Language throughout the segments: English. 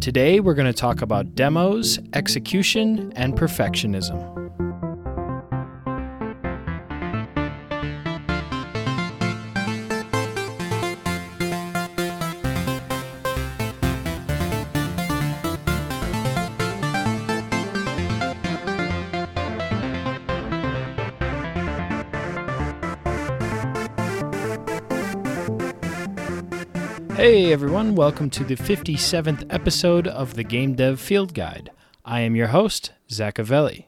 Today, we're going to talk about demos, execution, and perfectionism. Everyone, welcome to the 57th episode of the Game Dev Field Guide. I am your host, Zachavelli.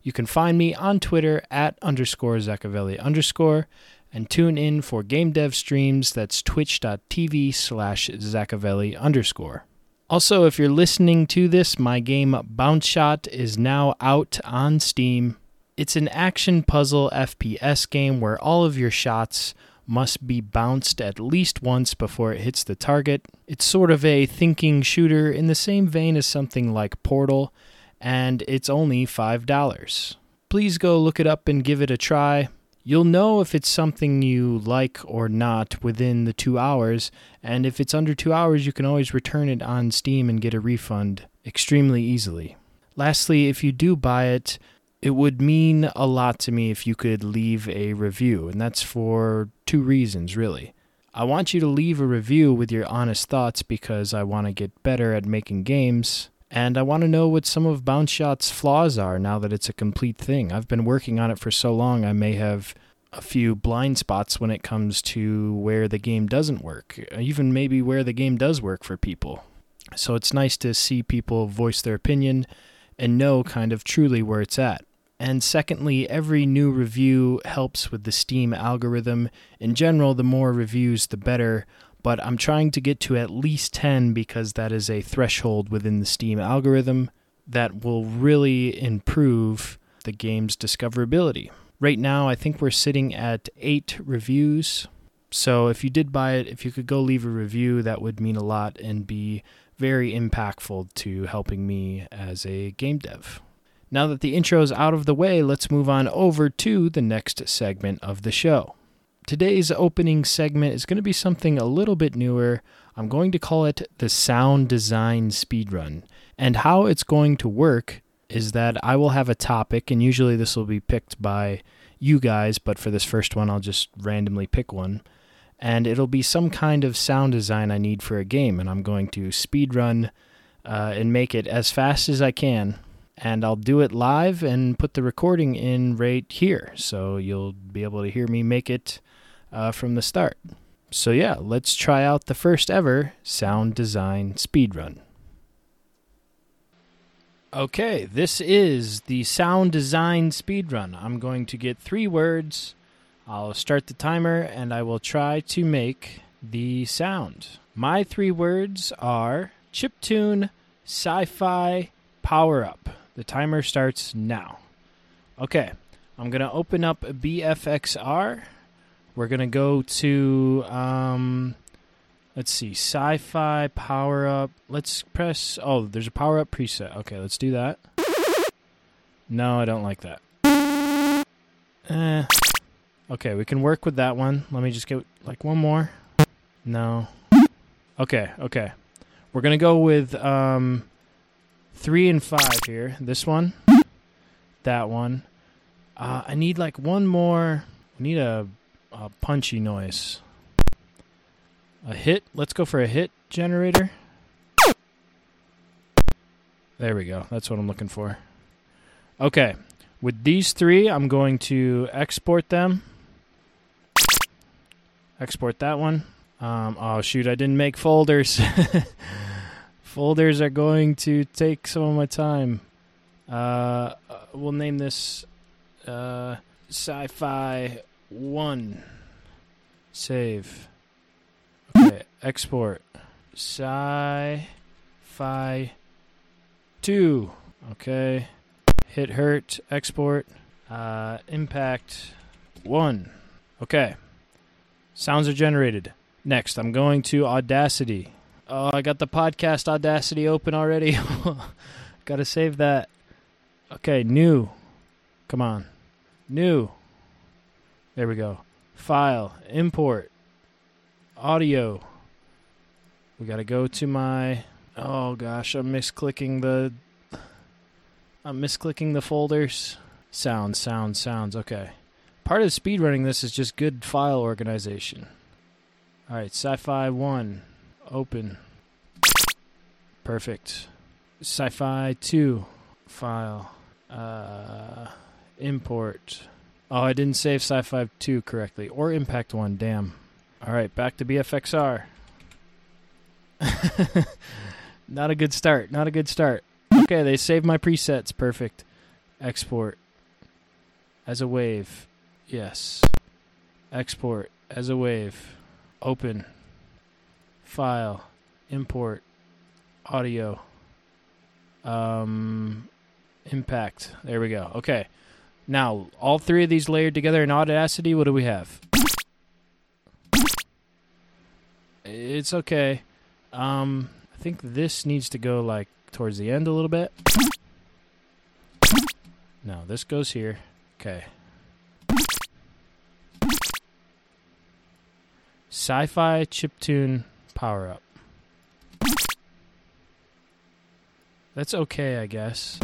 You can find me on Twitter at underscore Zachavelli underscore and tune in for game dev streams. That's twitch.tv slash Zachavelli underscore. Also, if you're listening to this, my game Bounce Shot is now out on Steam. It's an action puzzle FPS game where all of your shots must be bounced at least once before it hits the target. It's sort of a thinking shooter in the same vein as something like Portal, and it's only $5. Please go look it up and give it a try. You'll know if it's something you like or not within the two hours, and if it's under two hours, you can always return it on Steam and get a refund extremely easily. Lastly, if you do buy it, it would mean a lot to me if you could leave a review, and that's for two reasons, really. I want you to leave a review with your honest thoughts because I want to get better at making games, and I want to know what some of Bounce Shot's flaws are now that it's a complete thing. I've been working on it for so long, I may have a few blind spots when it comes to where the game doesn't work, even maybe where the game does work for people. So it's nice to see people voice their opinion and know kind of truly where it's at. And secondly, every new review helps with the Steam algorithm. In general, the more reviews, the better. But I'm trying to get to at least 10 because that is a threshold within the Steam algorithm that will really improve the game's discoverability. Right now, I think we're sitting at eight reviews. So if you did buy it, if you could go leave a review, that would mean a lot and be very impactful to helping me as a game dev. Now that the intro is out of the way, let's move on over to the next segment of the show. Today's opening segment is going to be something a little bit newer. I'm going to call it the sound design speedrun. And how it's going to work is that I will have a topic, and usually this will be picked by you guys, but for this first one, I'll just randomly pick one. And it'll be some kind of sound design I need for a game, and I'm going to speedrun uh, and make it as fast as I can and I'll do it live and put the recording in right here. So you'll be able to hear me make it uh, from the start. So, yeah, let's try out the first ever sound design speedrun. Okay, this is the sound design speedrun. I'm going to get three words. I'll start the timer and I will try to make the sound. My three words are chiptune, sci fi, power up. The timer starts now. Okay, I'm going to open up BFXR. We're going to go to, um, let's see, sci fi power up. Let's press, oh, there's a power up preset. Okay, let's do that. No, I don't like that. Eh. Okay, we can work with that one. Let me just get like one more. No. Okay, okay. We're to go with, um, three and five here. This one, that one. Uh, I need like one more. I need a, a punchy noise. A hit. Let's go for a hit generator. There we go. That's what I'm looking for. Okay. With these three, I'm going to export them. Export that one. Um, oh, shoot. I didn't make folders. Folders are going to take some of my time. Uh, we'll name this uh, Sci Fi 1. Save. Okay, export. Sci Fi 2. Okay. Hit hurt. Export. Uh, impact 1. Okay. Sounds are generated. Next, I'm going to Audacity. Oh, I got the podcast Audacity open already. got to save that. Okay, new. Come on. New. There we go. File, import, audio. We got to go to my Oh gosh, I'm misclicking the. I'm misclicking the folders. Sounds, sounds, sounds. Okay. Part of speedrunning this is just good file organization. All right, Sci-Fi One, open. Perfect. Sci-Fi Two, file. Uh, import. Oh, I didn't save Sci-Fi 2 correctly. Or Impact 1, damn. Alright, back to BFXR. not a good start. Not a good start. Okay, they saved my presets. Perfect. Export. As a wave. Yes. Export. As a wave. Open. File. Import. Audio. Um, impact. There we go. Okay. Now, all three of these layered together in Audacity, what do we have? It's okay. Um, I think this needs to go like towards the end a little bit. No, this goes here. Okay. Sci-fi chiptune power up. That's okay, I guess.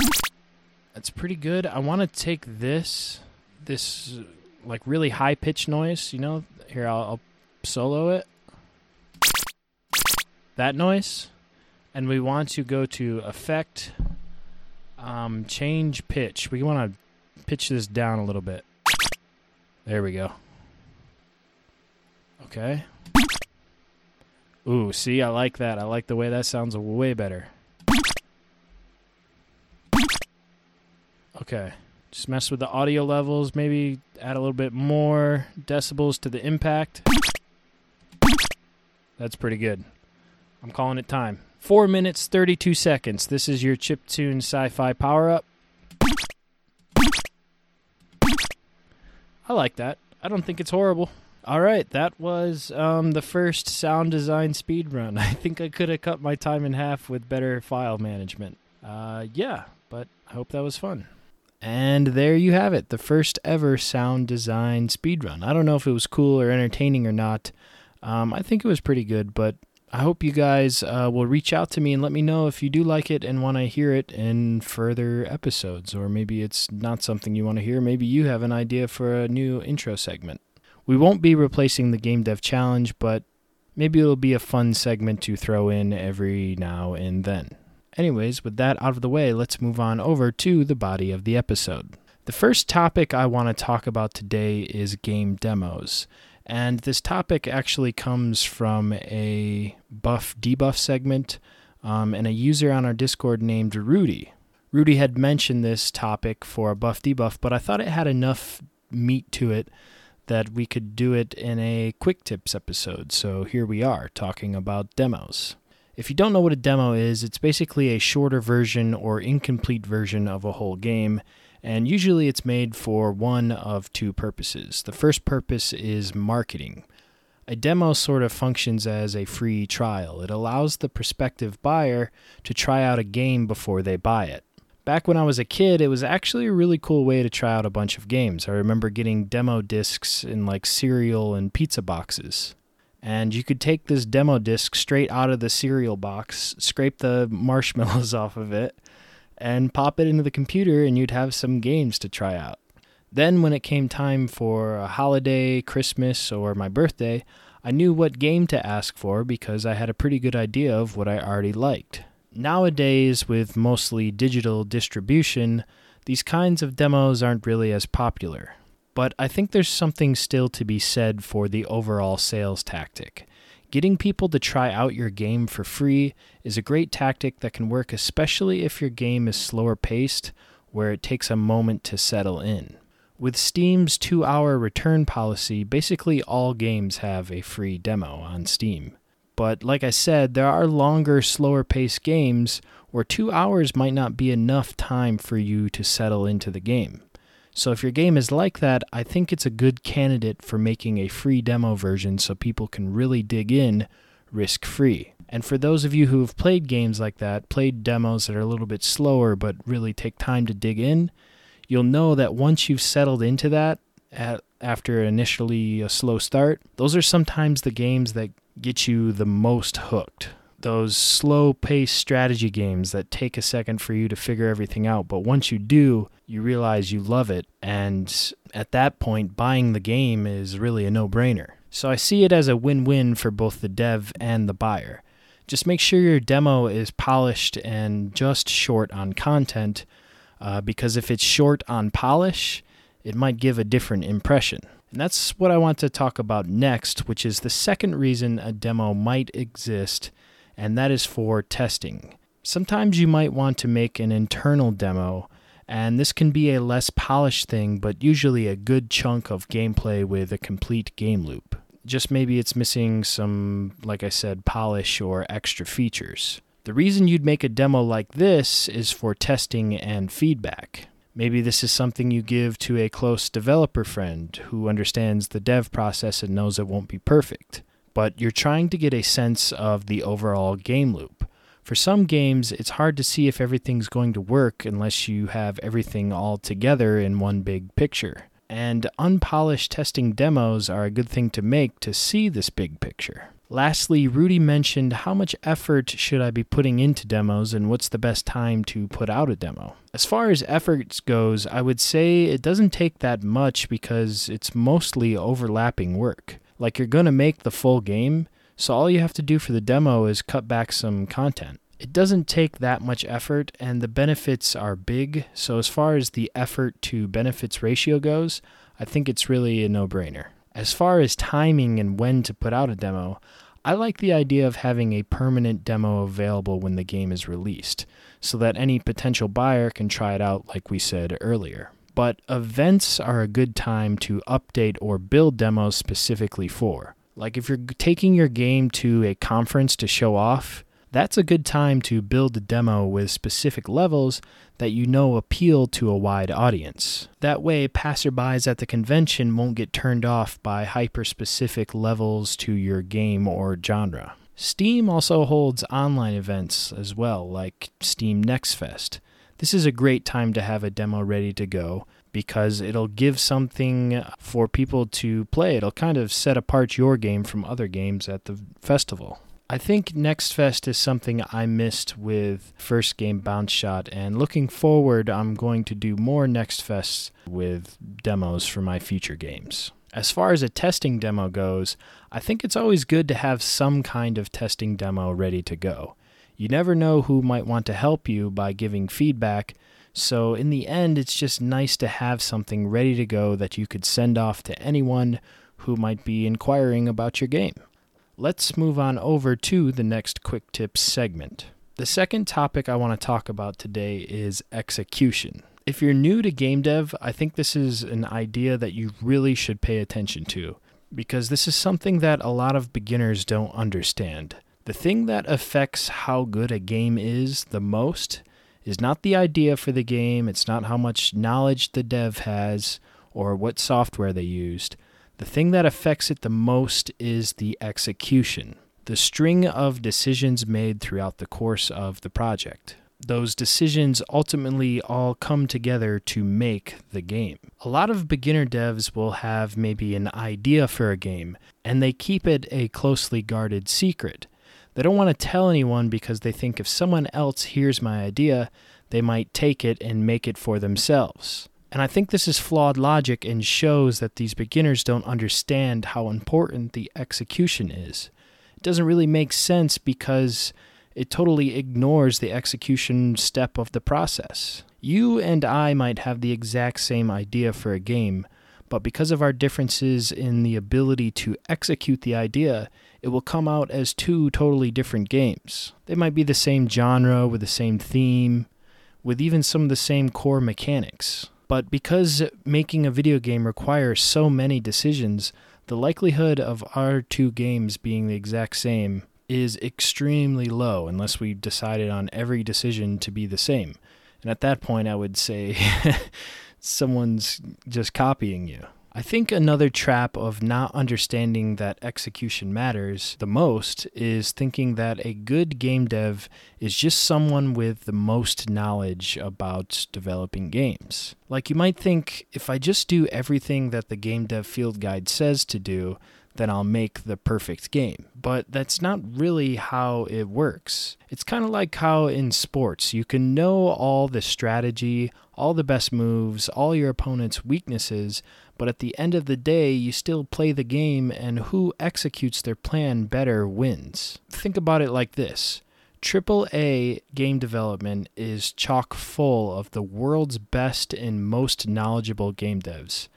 That's pretty good. I want to take this, this like really high pitch noise. You know, here I'll, I'll solo it. That noise, and we want to go to effect, um, change pitch. We want to pitch this down a little bit. There we go. Okay. Ooh, see, I like that. I like the way that sounds way better. Okay. Just mess with the audio levels, maybe add a little bit more decibels to the impact. That's pretty good. I'm calling it time. 4 minutes 32 seconds. This is your chiptune sci-fi power up. I like that. I don't think it's horrible. All right, that was um, the first sound design speed run. I think I could have cut my time in half with better file management. Uh, yeah, but I hope that was fun. And there you have it, the first ever sound design speedrun. I don't know if it was cool or entertaining or not. Um, I think it was pretty good, but I hope you guys uh, will reach out to me and let me know if you do like it and want to hear it in further episodes. Or maybe it's not something you want to hear. Maybe you have an idea for a new intro segment. We won't be replacing the Game Dev Challenge, but maybe it'll be a fun segment to throw in every now and then. Anyways, with that out of the way, let's move on over to the body of the episode. The first topic I want to talk about today is game demos. And this topic actually comes from a buff debuff segment um, and a user on our Discord named Rudy. Rudy had mentioned this topic for a buff debuff, but I thought it had enough meat to it that we could do it in a quick tips episode. So here we are talking about demos. If you don't know what a demo is, it's basically a shorter version or incomplete version of a whole game, and usually it's made for one of two purposes. The first purpose is marketing. A demo sort of functions as a free trial. It allows the prospective buyer to try out a game before they buy it. Back when I was a kid, it was actually a really cool way to try out a bunch of games. I remember getting demo discs in like cereal and pizza boxes and you could take this demo disc straight out of the cereal box, scrape the marshmallows off of it, and pop it into the computer, and you'd have some games to try out. Then, when it came time for a holiday, Christmas, or my birthday, I knew what game to ask for because I had a pretty good idea of what I already liked. Nowadays, with mostly digital distribution, these kinds of demos aren't really as popular but I think there's something still to be said for the overall sales tactic. Getting people to try out your game for free is a great tactic that can work especially if your game is slower paced, where it takes a moment to settle in. With Steam's two hour return policy, basically all games have a free demo on Steam. But like I said, there are longer, slower paced games where two hours might not be enough time for you to settle into the game. So if your game is like that, I think it's a good candidate for making a free demo version so people can really dig in risk free. And for those of you who have played games like that, played demos that are a little bit slower but really take time to dig in, you'll know that once you've settled into that at, after initially a slow start, those are sometimes the games that get you the most hooked. those slow paced strategy games that take a second for you to figure everything out. But once you do, you realize you love it. And at that point, buying the game is really a no brainer. So I see it as a win win for both the dev and the buyer. Just make sure your demo is polished and just short on content, uh, because if it's short on polish, it might give a different impression. And that's what I want to talk about next, which is the second reason a demo might exist, and that is for testing. Sometimes you might want to make an internal demo, and this can be a less polished thing, but usually a good chunk of gameplay with a complete game loop. Just maybe it's missing some, like I said, polish or extra features. The reason you'd make a demo like this is for testing and feedback. Maybe this is something you give to a close developer friend who understands the dev process and knows it won't be perfect. But you're trying to get a sense of the overall game loop. For some games, it's hard to see if everything's going to work unless you have everything all together in one big picture. And unpolished testing demos are a good thing to make to see this big picture. Lastly, Rudy mentioned how much effort should I be putting into demos and what's the best time to put out a demo. As far as efforts goes, I would say it doesn't take that much because it's mostly overlapping work. Like you're going to make the full game, so all you have to do for the demo is cut back some content. It doesn't take that much effort and the benefits are big, so as far as the effort to benefits ratio goes, I think it's really a no-brainer. As far as timing and when to put out a demo, I like the idea of having a permanent demo available when the game is released, so that any potential buyer can try it out, like we said earlier. But events are a good time to update or build demos specifically for. Like if you're taking your game to a conference to show off, that's a good time to build a demo with specific levels that you know appeal to a wide audience. That way, passerbys at the convention won't get turned off by hyper specific levels to your game or genre. Steam also holds online events as well, like Steam Next Fest. This is a great time to have a demo ready to go because it'll give something for people to play. It'll kind of set apart your game from other games at the festival. I think Next Fest is something I missed with first game Bounce Shot, and looking forward, I'm going to do more Next Fests with demos for my future games. As far as a testing demo goes, I think it's always good to have some kind of testing demo ready to go. You never know who might want to help you by giving feedback, so in the end, it's just nice to have something ready to go that you could send off to anyone who might be inquiring about your game. Let's move on over to the next quick tips segment. The second topic I want to talk about today is execution. If you're new to game dev, I think this is an idea that you really should pay attention to because this is something that a lot of beginners don't understand. The thing that affects how good a game is the most is not the idea for the game, it's not how much knowledge the dev has or what software they used. The thing that affects it the most is the execution, the string of decisions made throughout the course of the project. Those decisions ultimately all come together to make the game. A lot of beginner devs will have maybe an idea for a game, and they keep it a closely guarded secret. They don't want to tell anyone because they think if someone else hears my idea, they might take it and make it for themselves. And I think this is flawed logic and shows that these beginners don't understand how important the execution is. It doesn't really make sense because it totally ignores the execution step of the process. You and I might have the exact same idea for a game, but because of our differences in the ability to execute the idea, it will come out as two totally different games. They might be the same genre with the same theme, with even some of the same core mechanics. But because making a video game requires so many decisions, the likelihood of our two games being the exact same is extremely low unless we decided on every decision to be the same. And at that point, I would say someone's just copying you. I think another trap of not understanding that execution matters the most is thinking that a good game dev is just someone with the most knowledge about developing games. Like you might think, if I just do everything that the game dev field guide says to do, then I'll make the perfect game. But that's not really how it works. It's kind of like how in sports, you can know all the strategy, all the best moves, all your opponent's weaknesses, but at the end of the day, you still play the game, and who executes their plan better wins. Think about it like this AAA game development is chock full of the world's best and most knowledgeable game devs.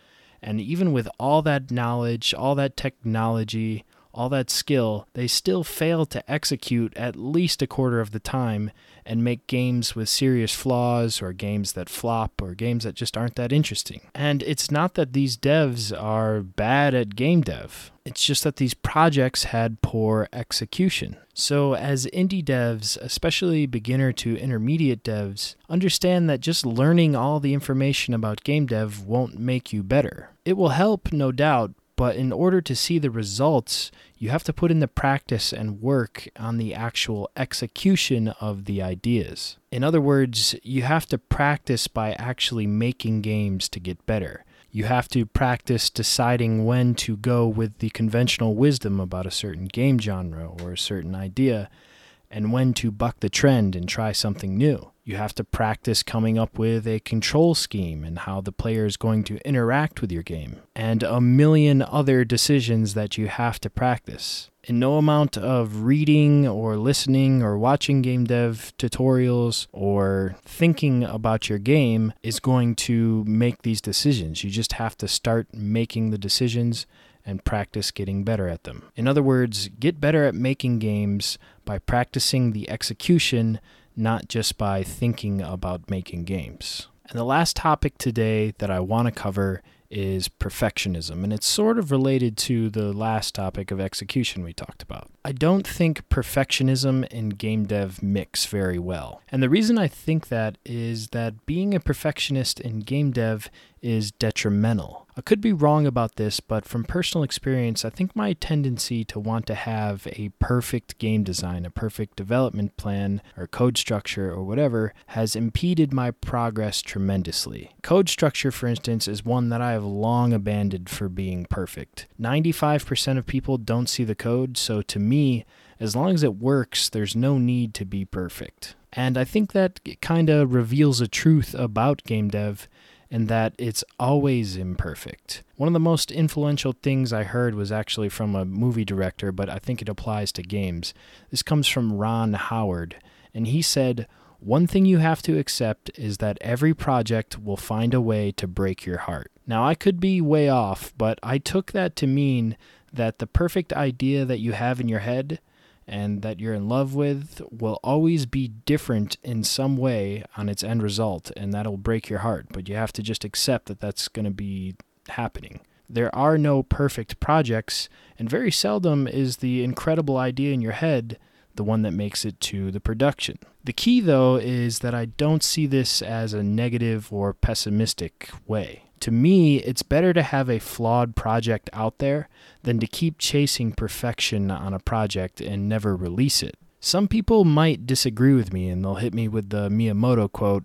And even with all that knowledge, all that technology, all that skill, they still fail to execute at least a quarter of the time and make games with serious flaws or games that flop or games that just aren't that interesting. And it's not that these devs are bad at game dev. It's just that these projects had poor execution. So, as indie devs, especially beginner to intermediate devs, understand that just learning all the information about game dev won't make you better. It will help, no doubt, but in order to see the results, you have to put in the practice and work on the actual execution of the ideas. In other words, you have to practice by actually making games to get better. You have to practice deciding when to go with the conventional wisdom about a certain game genre or a certain idea, and when to buck the trend and try something new. You have to practice coming up with a control scheme and how the player is going to interact with your game, and a million other decisions that you have to practice. And no amount of reading or listening or watching game dev tutorials or thinking about your game is going to make these decisions. You just have to start making the decisions and practice getting better at them. In other words, get better at making games by practicing the execution not just by thinking about making games. And the last topic today that I want to cover is perfectionism, and it's sort of related to the last topic of execution we talked about. I don't think perfectionism and game dev mix very well. And the reason I think that is that being a perfectionist in game dev is detrimental. I could be wrong about this, but from personal experience, I think my tendency to want to have a perfect game design, a perfect development plan, or code structure, or whatever, has impeded my progress tremendously. Code structure, for instance, is one that I have long abandoned for being perfect. 95% of people don't see the code, so to me, as long as it works, there's no need to be perfect. And I think that kind of reveals a truth about game dev and that it's always imperfect. One of the most influential things I heard was actually from a movie director, but I think it applies to games. This comes from Ron Howard, and he said, One thing you have to accept is that every project will find a way to break your heart. Now, I could be way off, but I took that to mean that the perfect idea that you have in your head and that you're in love with will always be different in some way on its end result, and that'll break your heart. But you have to just accept that that's going to be happening. There are no perfect projects, and very seldom is the incredible idea in your head the one that makes it to the production. The key, though, is that I don't see this as a negative or pessimistic way to me, it's better to have a flawed project out there than to keep chasing perfection on a project and never release it. Some people might disagree with me and they'll hit me with the Miyamoto quote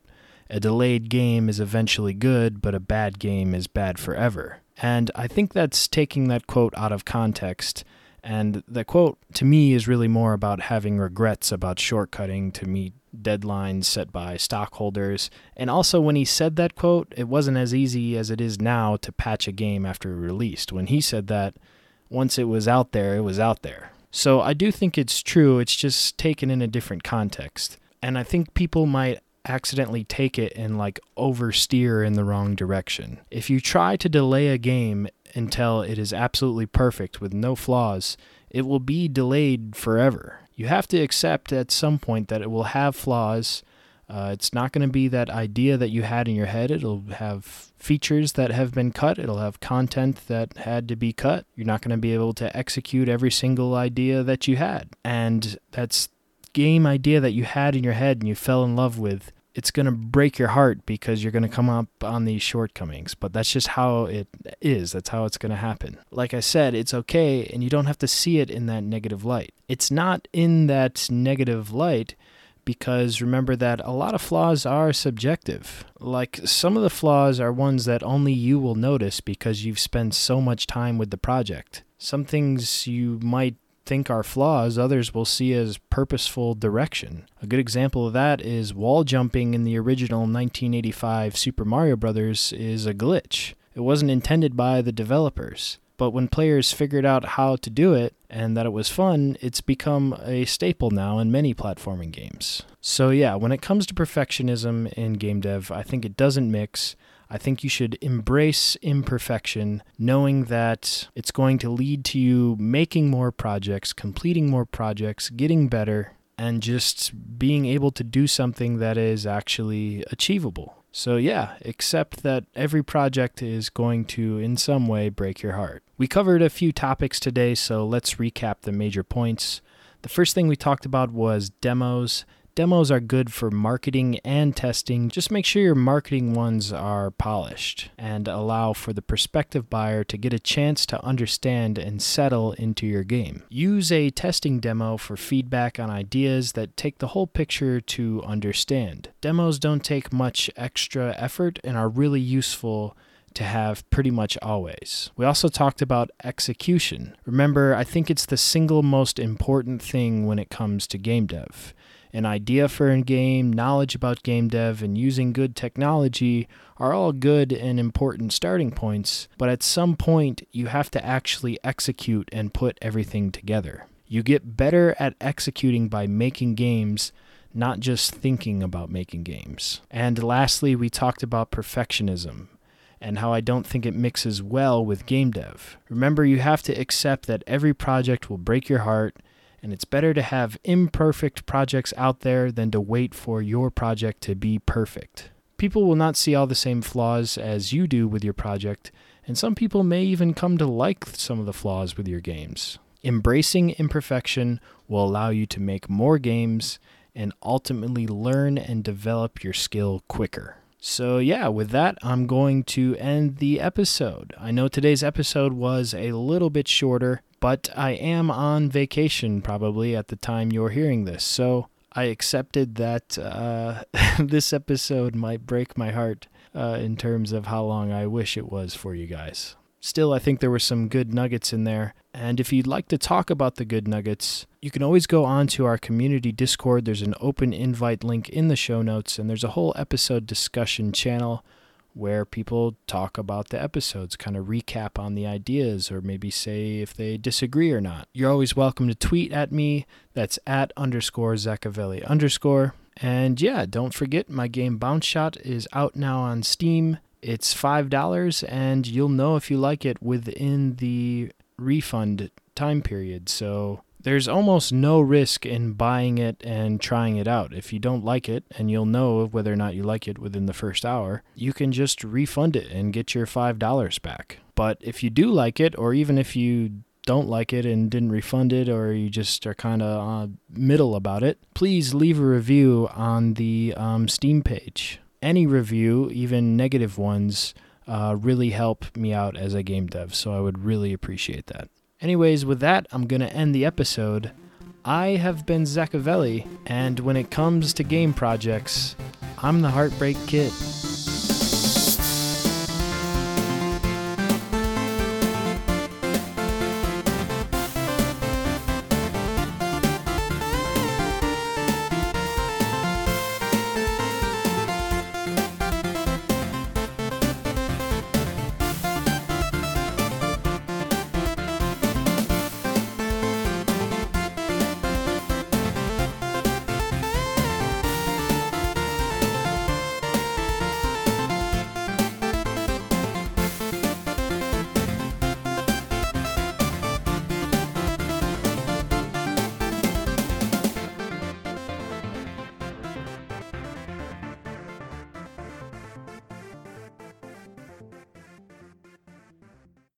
A delayed game is eventually good, but a bad game is bad forever. And I think that's taking that quote out of context. And the quote to me is really more about having regrets about shortcutting to meet deadlines set by stockholders. And also, when he said that quote, it wasn't as easy as it is now to patch a game after it released. When he said that, once it was out there, it was out there. So I do think it's true, it's just taken in a different context. And I think people might accidentally take it and like oversteer in the wrong direction. If you try to delay a game until it is absolutely perfect with no flaws, it will be delayed forever you have to accept at some point that it will have flaws. Uh, it's not going to be that idea that you had in your head. It'll have features that have been cut. It'll have content that had to be cut. You're not going to be able to execute every single idea that you had. And that's game idea that you had in your head and you fell in love with it's going to break your heart because you're going to come up on these shortcomings. But that's just how it is. That's how it's going to happen. Like I said, it's okay, and you don't have to see it in that negative light. It's not in that negative light because remember that a lot of flaws are subjective. Like some of the flaws are ones that only you will notice because you've spent so much time with the project. Some things you might think are flaws, others will see as purposeful direction. A good example of that is wall jumping in the original 1985 Super Mario Bros. is a glitch. It wasn't intended by the developers. But when players figured out how to do it and that it was fun, it's become a staple now in many platforming games. So, yeah, when it comes to perfectionism in game dev, I think it doesn't mix. I think you should embrace imperfection, knowing that it's going to lead to you making more projects, completing more projects, getting better, and just being able to do something that is actually achievable. So, yeah, accept that every project is going to, in some way, break your heart. We covered a few topics today, so let's recap the major points. The first thing we talked about was demos. Demos are good for marketing and testing. Just make sure your marketing ones are polished and allow for the prospective buyer to get a chance to understand and settle into your game. Use a testing demo for feedback on ideas that take the whole picture to understand. Demos don't take much extra effort and are really useful to have pretty much always. We also talked about execution. Remember, I think it's the single most important thing when it comes to game dev an idea for a game, knowledge about game dev, and using good technology are all good and important starting points, but at some point you have to actually execute and put everything together. You get better at executing by making games, not just thinking about making games. And lastly, we talked about perfectionism and how I don't think it mixes well with game dev. Remember, you have to accept that every project will break your heart and it's better to have imperfect projects out there than to wait for your project to be perfect. People will not see all the same flaws as you do with your project, and some people may even come to like some of the flaws with your games. Embracing imperfection will allow you to make more games and ultimately learn and develop your skill quicker. So, yeah, with that, I'm going to end the episode. I know today's episode was a little bit shorter, but I am on vacation probably at the time you're hearing this. So I accepted that uh, this episode might break my heart uh, in terms of how long I wish it was for you guys. Still, I think there were some good nuggets in there. And if you'd like to talk about the good nuggets, you can always go on to our community Discord. There's an open invite link in the show notes, and there's a whole episode discussion channel where people talk about the episodes, kind of recap on the ideas, or maybe say if they disagree or not. You're always welcome to tweet at me. That's at underscore Zachavelli underscore. And yeah, don't forget my game Bounce Shot is out now on Steam. It's $5, and you'll know if you like it within the refund time period. So there's almost no risk in buying it and trying it out. If you don't like it, and you'll know whether or not you like it within the first hour, you can just refund it and get your $5 back. But if you do like it, or even if you don't like it and didn't refund it, or you just are kind of uh, middle about it, please leave a review on the um, Steam page. Any review, even negative ones, uh, really help me out as a game dev, so I would really appreciate that. Anyways, with that, I'm going to end the episode. I have been Zachavelli, and when it comes to game projects, I'm the Heartbreak Kid.